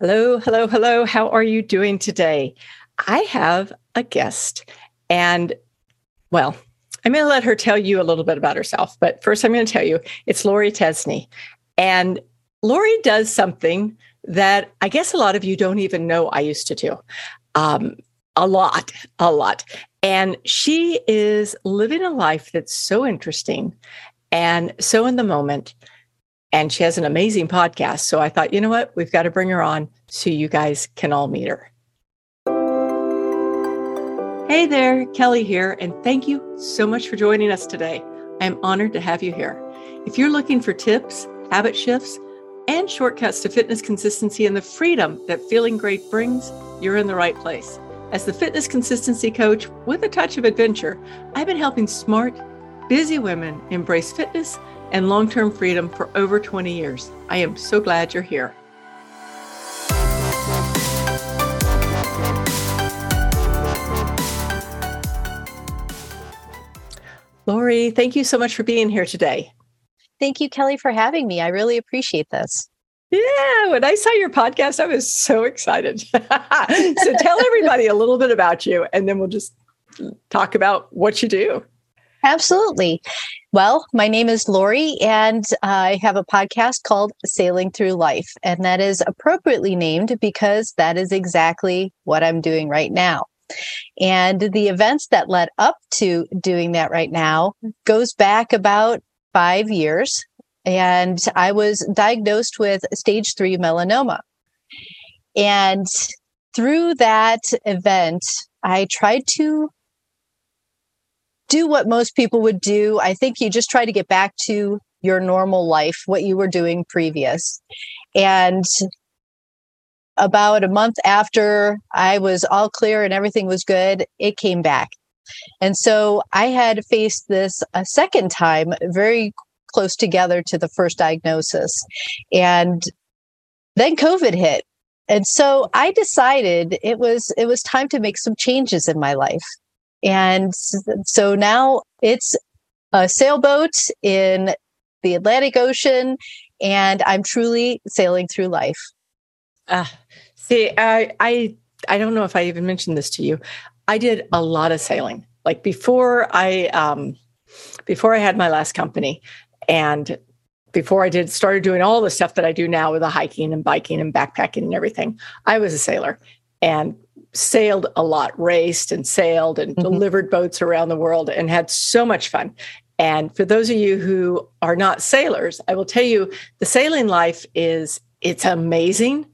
Hello, hello, hello. How are you doing today? I have a guest, and well, I'm going to let her tell you a little bit about herself. But first, I'm going to tell you it's Lori Tesney. And Lori does something that I guess a lot of you don't even know I used to do. Um, a lot, a lot. And she is living a life that's so interesting and so in the moment and she has an amazing podcast. So I thought, you know what? We've got to bring her on so you guys can all meet her. Hey there, Kelly here, and thank you so much for joining us today. I am honored to have you here. If you're looking for tips, habit shifts, and shortcuts to fitness consistency and the freedom that feeling great brings, you're in the right place. As the fitness consistency coach with a touch of adventure, I've been helping smart, busy women embrace fitness and long term freedom for over 20 years. I am so glad you're here. Lori, thank you so much for being here today. Thank you, Kelly, for having me. I really appreciate this. Yeah, when I saw your podcast, I was so excited. so tell everybody a little bit about you, and then we'll just talk about what you do. Absolutely. Well, my name is Lori, and I have a podcast called Sailing Through Life. And that is appropriately named because that is exactly what I'm doing right now. And the events that led up to doing that right now goes back about five years. And I was diagnosed with stage three melanoma. And through that event, I tried to do what most people would do. I think you just try to get back to your normal life, what you were doing previous. And about a month after I was all clear and everything was good, it came back. And so I had faced this a second time, very close together to the first diagnosis. And then COVID hit. And so I decided it was it was time to make some changes in my life. And so now it's a sailboat in the Atlantic Ocean, and I'm truly sailing through life. Uh, see, I, I, I don't know if I even mentioned this to you. I did a lot of sailing. Like before I, um, before I had my last company, and before I did started doing all the stuff that I do now with the hiking and biking and backpacking and everything, I was a sailor. And sailed a lot, raced and sailed and mm-hmm. delivered boats around the world and had so much fun. And for those of you who are not sailors, I will tell you the sailing life is it's amazing.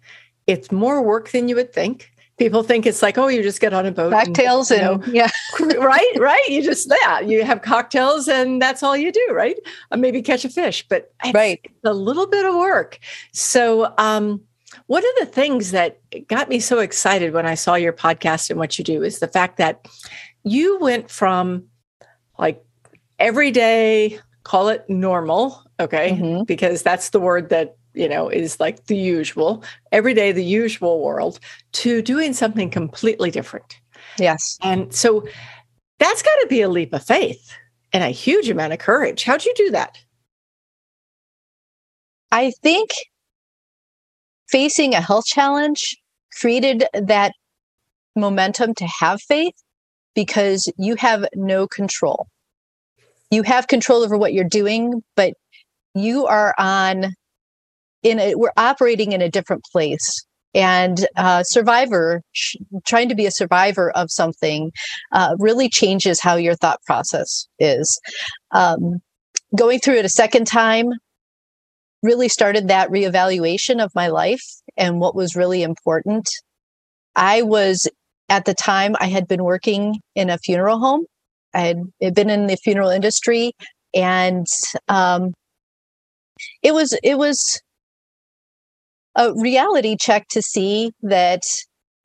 It's more work than you would think. People think it's like, oh, you just get on a boat. Cocktails and, know, yeah. right, right. You just yeah, you have cocktails and that's all you do, right? Uh, maybe catch a fish, but right. It's a little bit of work. So um one of the things that got me so excited when I saw your podcast and what you do is the fact that you went from like every day, call it normal, okay? Mm-hmm. Because that's the word that, you know, is like the usual, every day, the usual world, to doing something completely different. Yes. And so that's got to be a leap of faith and a huge amount of courage. How'd you do that? I think facing a health challenge created that momentum to have faith because you have no control. You have control over what you're doing, but you are on in a, we're operating in a different place and uh, survivor trying to be a survivor of something uh, really changes how your thought process is um, going through it a second time really started that reevaluation of my life and what was really important. I was at the time I had been working in a funeral home. I had been in the funeral industry, and um, it was it was a reality check to see that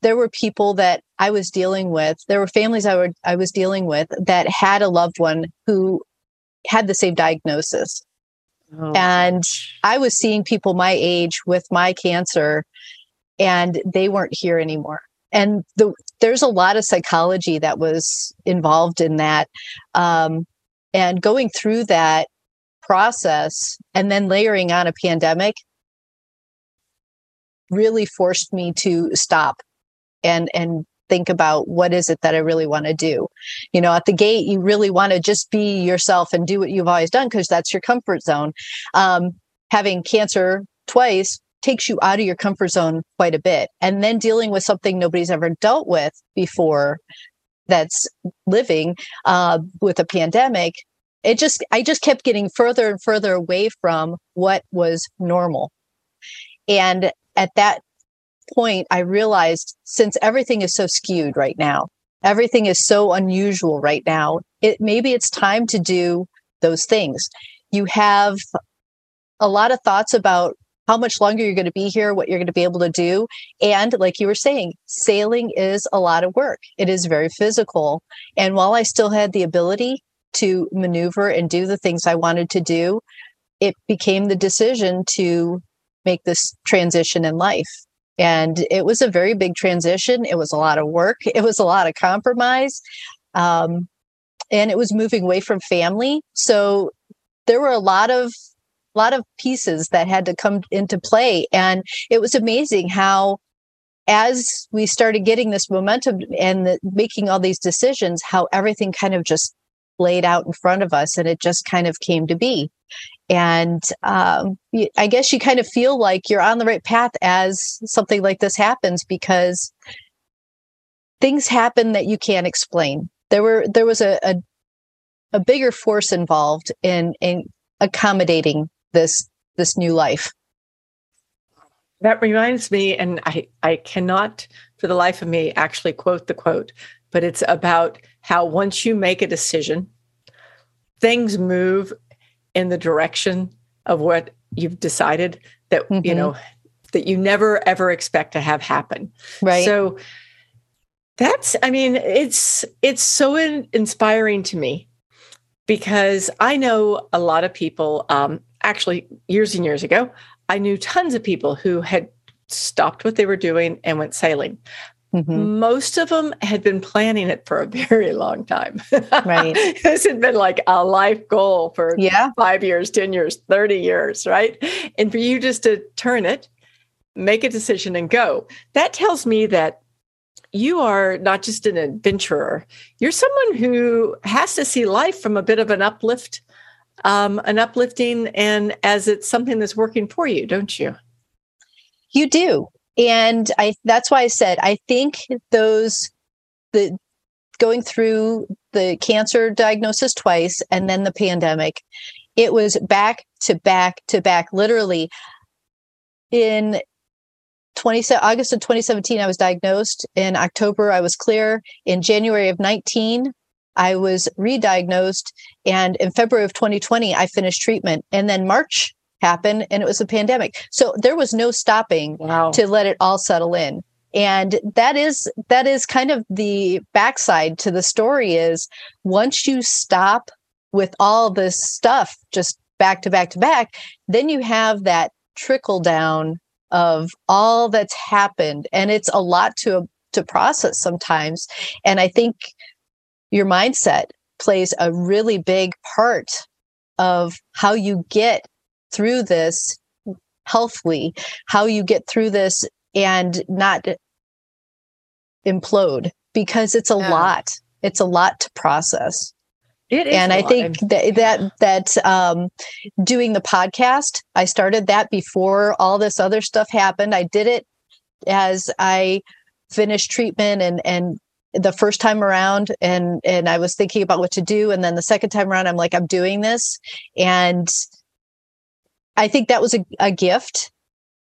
there were people that I was dealing with. There were families I, were, I was dealing with that had a loved one who had the same diagnosis. Oh, and. I was seeing people my age with my cancer and they weren't here anymore. And the, there's a lot of psychology that was involved in that. Um, and going through that process and then layering on a pandemic, really forced me to stop and and think about what is it that I really want to do. You know, at the gate, you really want to just be yourself and do what you've always done because that's your comfort zone. Um, having cancer twice takes you out of your comfort zone quite a bit. And then dealing with something nobody's ever dealt with before that's living uh, with a pandemic it just i just kept getting further and further away from what was normal and at that point i realized since everything is so skewed right now everything is so unusual right now it maybe it's time to do those things you have a lot of thoughts about how much longer you're going to be here, what you're going to be able to do. And like you were saying, sailing is a lot of work. It is very physical. And while I still had the ability to maneuver and do the things I wanted to do, it became the decision to make this transition in life. And it was a very big transition. It was a lot of work. It was a lot of compromise. Um, and it was moving away from family. So there were a lot of a lot of pieces that had to come into play. And it was amazing how, as we started getting this momentum and the, making all these decisions, how everything kind of just laid out in front of us and it just kind of came to be. And um, I guess you kind of feel like you're on the right path as something like this happens because things happen that you can't explain. There were there was a, a, a bigger force involved in in accommodating this this new life that reminds me and i i cannot for the life of me actually quote the quote but it's about how once you make a decision things move in the direction of what you've decided that mm-hmm. you know that you never ever expect to have happen right so that's i mean it's it's so in, inspiring to me because i know a lot of people um, actually years and years ago, I knew tons of people who had stopped what they were doing and went sailing. Mm-hmm. Most of them had been planning it for a very long time. Right. this had been like a life goal for yeah. five years, 10 years, 30 years, right? And for you just to turn it, make a decision and go. That tells me that you are not just an adventurer, you're someone who has to see life from a bit of an uplift um, an uplifting and as it's something that's working for you, don't you? You do. And I that's why I said I think those the going through the cancer diagnosis twice and then the pandemic, it was back to back to back, literally in 20, August of 2017, I was diagnosed. In October, I was clear. In January of 19, I was re-diagnosed, and in February of 2020, I finished treatment. And then March happened, and it was a pandemic. So there was no stopping wow. to let it all settle in. And that is that is kind of the backside to the story is once you stop with all this stuff just back to back to back, then you have that trickle down of all that's happened and it's a lot to to process sometimes and i think your mindset plays a really big part of how you get through this healthily, how you get through this and not implode because it's a yeah. lot. It's a lot to process. It is and I think that that that um, doing the podcast, I started that before all this other stuff happened. I did it as I finished treatment and and the first time around and and I was thinking about what to do and then the second time around I'm like I'm doing this and I think that was a, a gift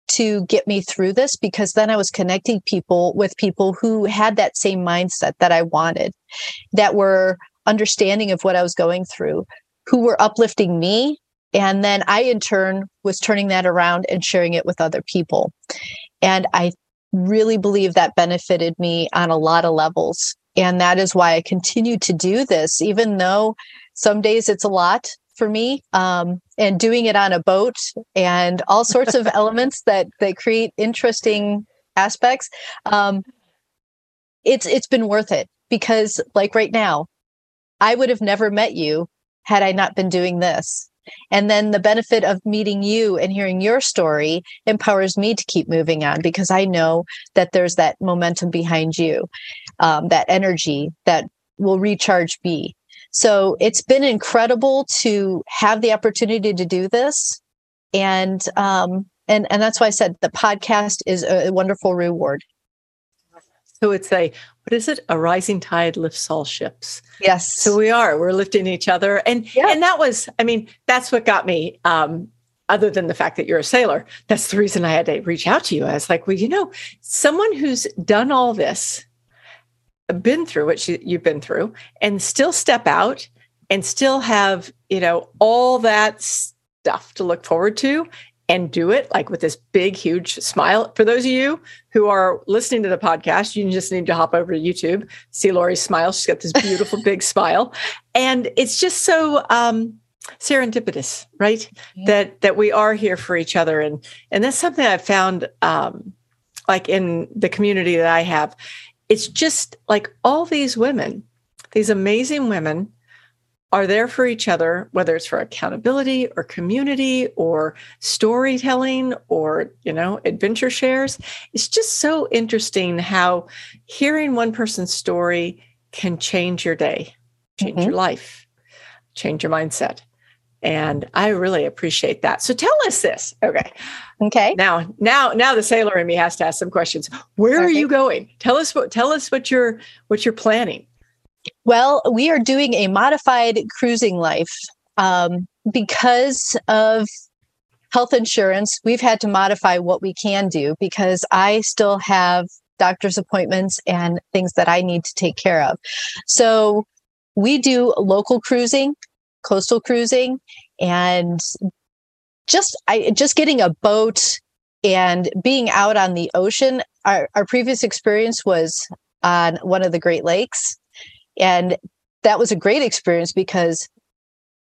to get me through this because then I was connecting people with people who had that same mindset that I wanted that were understanding of what I was going through who were uplifting me and then I in turn was turning that around and sharing it with other people and I really believe that benefited me on a lot of levels. And that is why I continue to do this, even though some days it's a lot for me. Um, and doing it on a boat and all sorts of elements that that create interesting aspects. Um, it's it's been worth it because like right now, I would have never met you had I not been doing this. And then the benefit of meeting you and hearing your story empowers me to keep moving on because I know that there's that momentum behind you, um, that energy that will recharge me. So it's been incredible to have the opportunity to do this. And, um, and, and that's why I said the podcast is a wonderful reward. So it's a what is it? A rising tide lifts all ships. Yes. So we are. We're lifting each other, and yeah. and that was. I mean, that's what got me. Um, other than the fact that you're a sailor, that's the reason I had to reach out to you. I was like, well, you know, someone who's done all this, been through what you, you've been through, and still step out and still have you know all that stuff to look forward to and do it like with this big, huge smile. For those of you who are listening to the podcast, you just need to hop over to YouTube, see Lori's smile. She's got this beautiful big smile. And it's just so um, serendipitous, right? Yeah. That that we are here for each other. And and that's something I've found um, like in the community that I have. It's just like all these women, these amazing women are there for each other whether it's for accountability or community or storytelling or you know adventure shares it's just so interesting how hearing one person's story can change your day change mm-hmm. your life change your mindset and i really appreciate that. So tell us this. Okay. Okay. Now now now the sailor in me has to ask some questions. Where are you going? Tell us what tell us what you're what you're planning. Well, we are doing a modified cruising life um, because of health insurance. We've had to modify what we can do because I still have doctor's appointments and things that I need to take care of. So we do local cruising, coastal cruising, and just I just getting a boat and being out on the ocean. Our, our previous experience was on one of the Great Lakes and that was a great experience because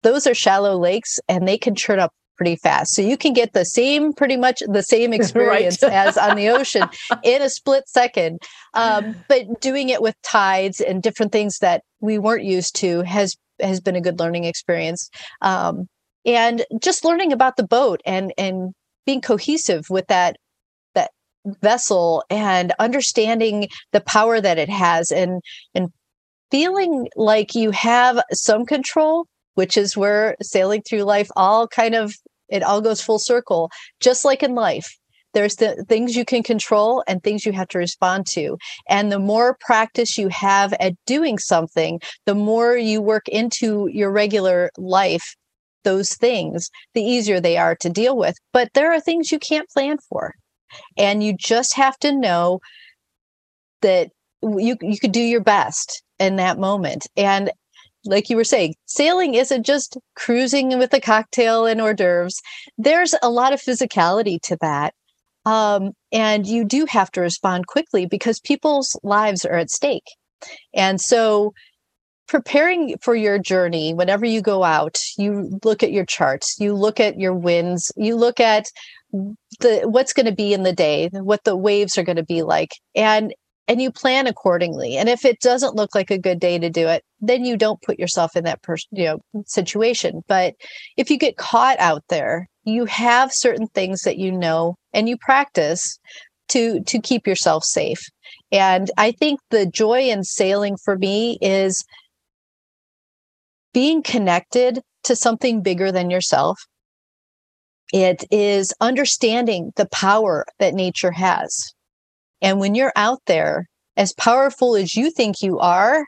those are shallow lakes and they can churn up pretty fast. So you can get the same, pretty much the same experience right. as on the ocean in a split second. Um, but doing it with tides and different things that we weren't used to has has been a good learning experience. Um, and just learning about the boat and and being cohesive with that that vessel and understanding the power that it has and and feeling like you have some control, which is where sailing through life all kind of it all goes full circle, just like in life. There's the things you can control and things you have to respond to. And the more practice you have at doing something, the more you work into your regular life, those things, the easier they are to deal with. But there are things you can't plan for. And you just have to know that you you could do your best in that moment. And like you were saying, sailing isn't just cruising with a cocktail and hors d'oeuvres. There's a lot of physicality to that. Um, and you do have to respond quickly because people's lives are at stake. And so, preparing for your journey, whenever you go out, you look at your charts, you look at your winds, you look at the what's going to be in the day, what the waves are going to be like. And and you plan accordingly. And if it doesn't look like a good day to do it, then you don't put yourself in that person, you know, situation. But if you get caught out there, you have certain things that you know and you practice to to keep yourself safe. And I think the joy in sailing for me is being connected to something bigger than yourself. It is understanding the power that nature has and when you're out there, as powerful as you think you are,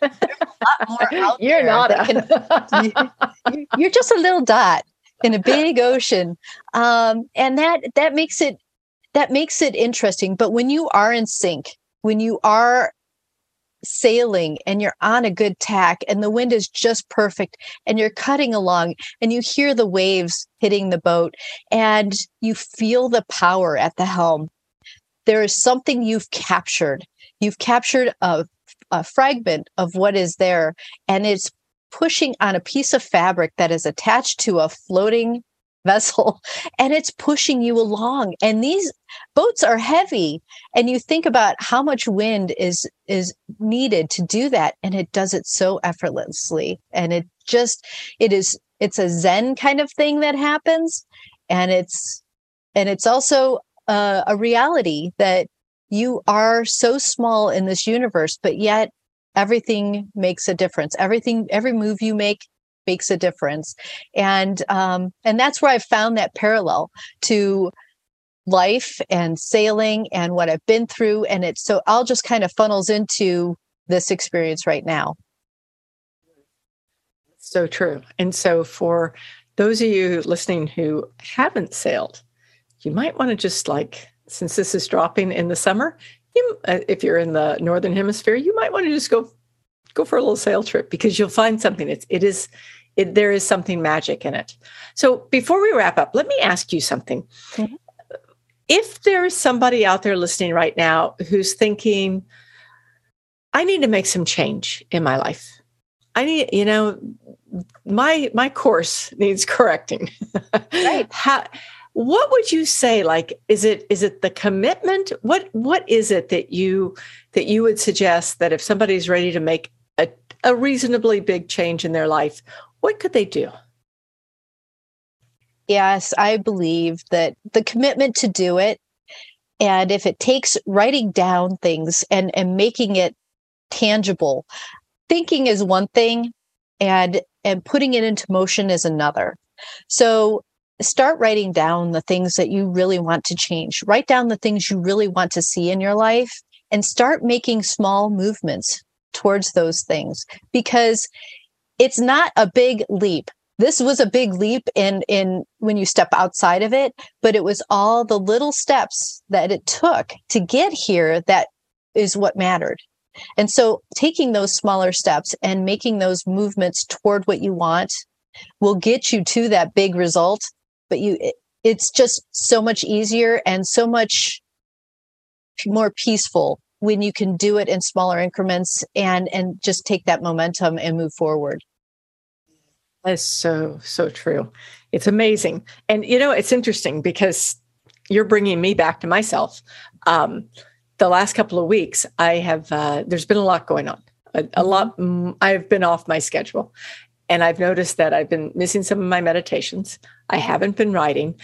there's a lot more out you're not. Can, you're just a little dot in a big ocean, um, and that that makes it that makes it interesting. But when you are in sync, when you are sailing and you're on a good tack and the wind is just perfect and you're cutting along and you hear the waves hitting the boat and you feel the power at the helm there is something you've captured. You've captured a, a fragment of what is there, and it's pushing on a piece of fabric that is attached to a floating vessel and it's pushing you along. And these boats are heavy and you think about how much wind is is needed to do that and it does it so effortlessly. And it just it is it's a zen kind of thing that happens and it's and it's also a reality that you are so small in this universe but yet everything makes a difference. Everything every move you make makes a difference. And um and that's where i found that parallel to life and sailing and what i've been through. And it's so all just kind of funnels into this experience right now. So true. And so, for those of you listening who haven't sailed, you might want to just like, since this is dropping in the summer, you, uh, if you're in the northern hemisphere, you might want to just go go for a little sail trip because you'll find something. It's it is it, there is something magic in it. So before we wrap up, let me ask you something. Mm-hmm. If there is somebody out there listening right now who's thinking, I need to make some change in my life. I need, you know, my my course needs correcting. Right. How, what would you say? Like, is it is it the commitment? What what is it that you that you would suggest that if somebody's ready to make a, a reasonably big change in their life, what could they do? Yes, I believe that the commitment to do it, and if it takes writing down things and and making it tangible, thinking is one thing, and and putting it into motion is another. So start writing down the things that you really want to change. Write down the things you really want to see in your life and start making small movements towards those things because it's not a big leap. This was a big leap in in when you step outside of it, but it was all the little steps that it took to get here that is what mattered. And so taking those smaller steps and making those movements toward what you want will get you to that big result. But you, it's just so much easier and so much more peaceful when you can do it in smaller increments and and just take that momentum and move forward that's so so true it's amazing and you know it's interesting because you're bringing me back to myself um, the last couple of weeks, I have, uh, there's been a lot going on. A, a mm-hmm. lot, mm, I've been off my schedule. And I've noticed that I've been missing some of my meditations. I haven't been writing.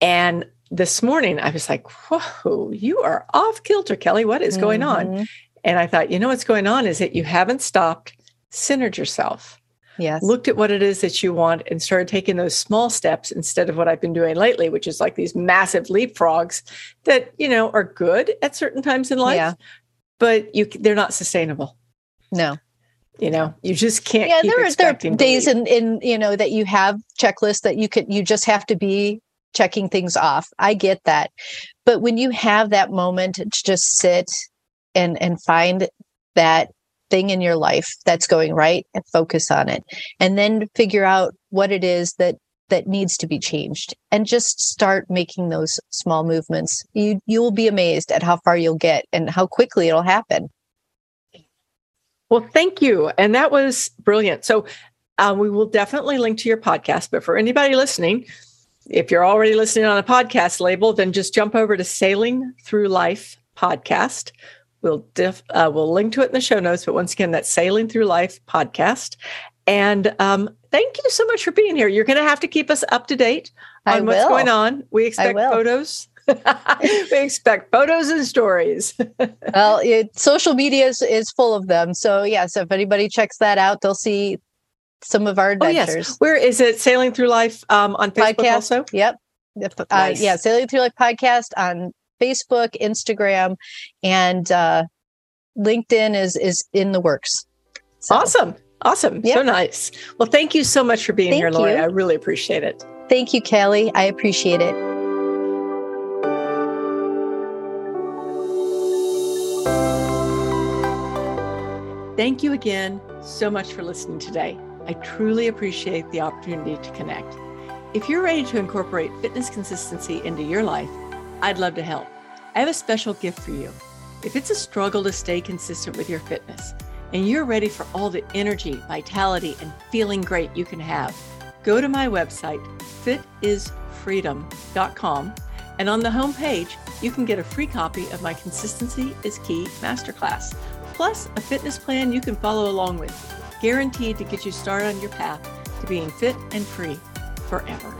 And this morning, I was like, whoa, you are off kilter, Kelly. What is going mm-hmm. on? And I thought, you know what's going on is that you haven't stopped, centered yourself yes. looked at what it is that you want and started taking those small steps instead of what I've been doing lately, which is like these massive leapfrogs that, you know, are good at certain times in life, yeah. but you they're not sustainable. No. You know, you just can't. Yeah, there are, there are days in, in you know that you have checklists that you could you just have to be checking things off. I get that, but when you have that moment to just sit and and find that thing in your life that's going right and focus on it and then figure out what it is that that needs to be changed and just start making those small movements you you will be amazed at how far you'll get and how quickly it'll happen well thank you and that was brilliant so uh, we will definitely link to your podcast but for anybody listening if you're already listening on a podcast label then just jump over to sailing through life podcast We'll diff, uh, we'll link to it in the show notes. But once again, that's Sailing Through Life podcast. And um, thank you so much for being here. You're going to have to keep us up to date on what's going on. We expect photos. we expect photos and stories. well, it, social media is, is full of them. So, yes, if anybody checks that out, they'll see some of our adventures. Oh, yes. Where is it? Sailing Through Life um, on Facebook podcast. also? Yep. Uh, nice. yeah, Sailing Through Life podcast on Facebook, Instagram, and uh, LinkedIn is is in the works. So. Awesome. Awesome. Yep. So nice. Well, thank you so much for being thank here, Lori. I really appreciate it. Thank you, Kelly. I appreciate it. Thank you again so much for listening today. I truly appreciate the opportunity to connect. If you're ready to incorporate fitness consistency into your life, I'd love to help. I have a special gift for you. If it's a struggle to stay consistent with your fitness and you're ready for all the energy, vitality, and feeling great you can have, go to my website, fitisfreedom.com, and on the homepage, you can get a free copy of my Consistency is Key Masterclass, plus a fitness plan you can follow along with, guaranteed to get you started on your path to being fit and free forever.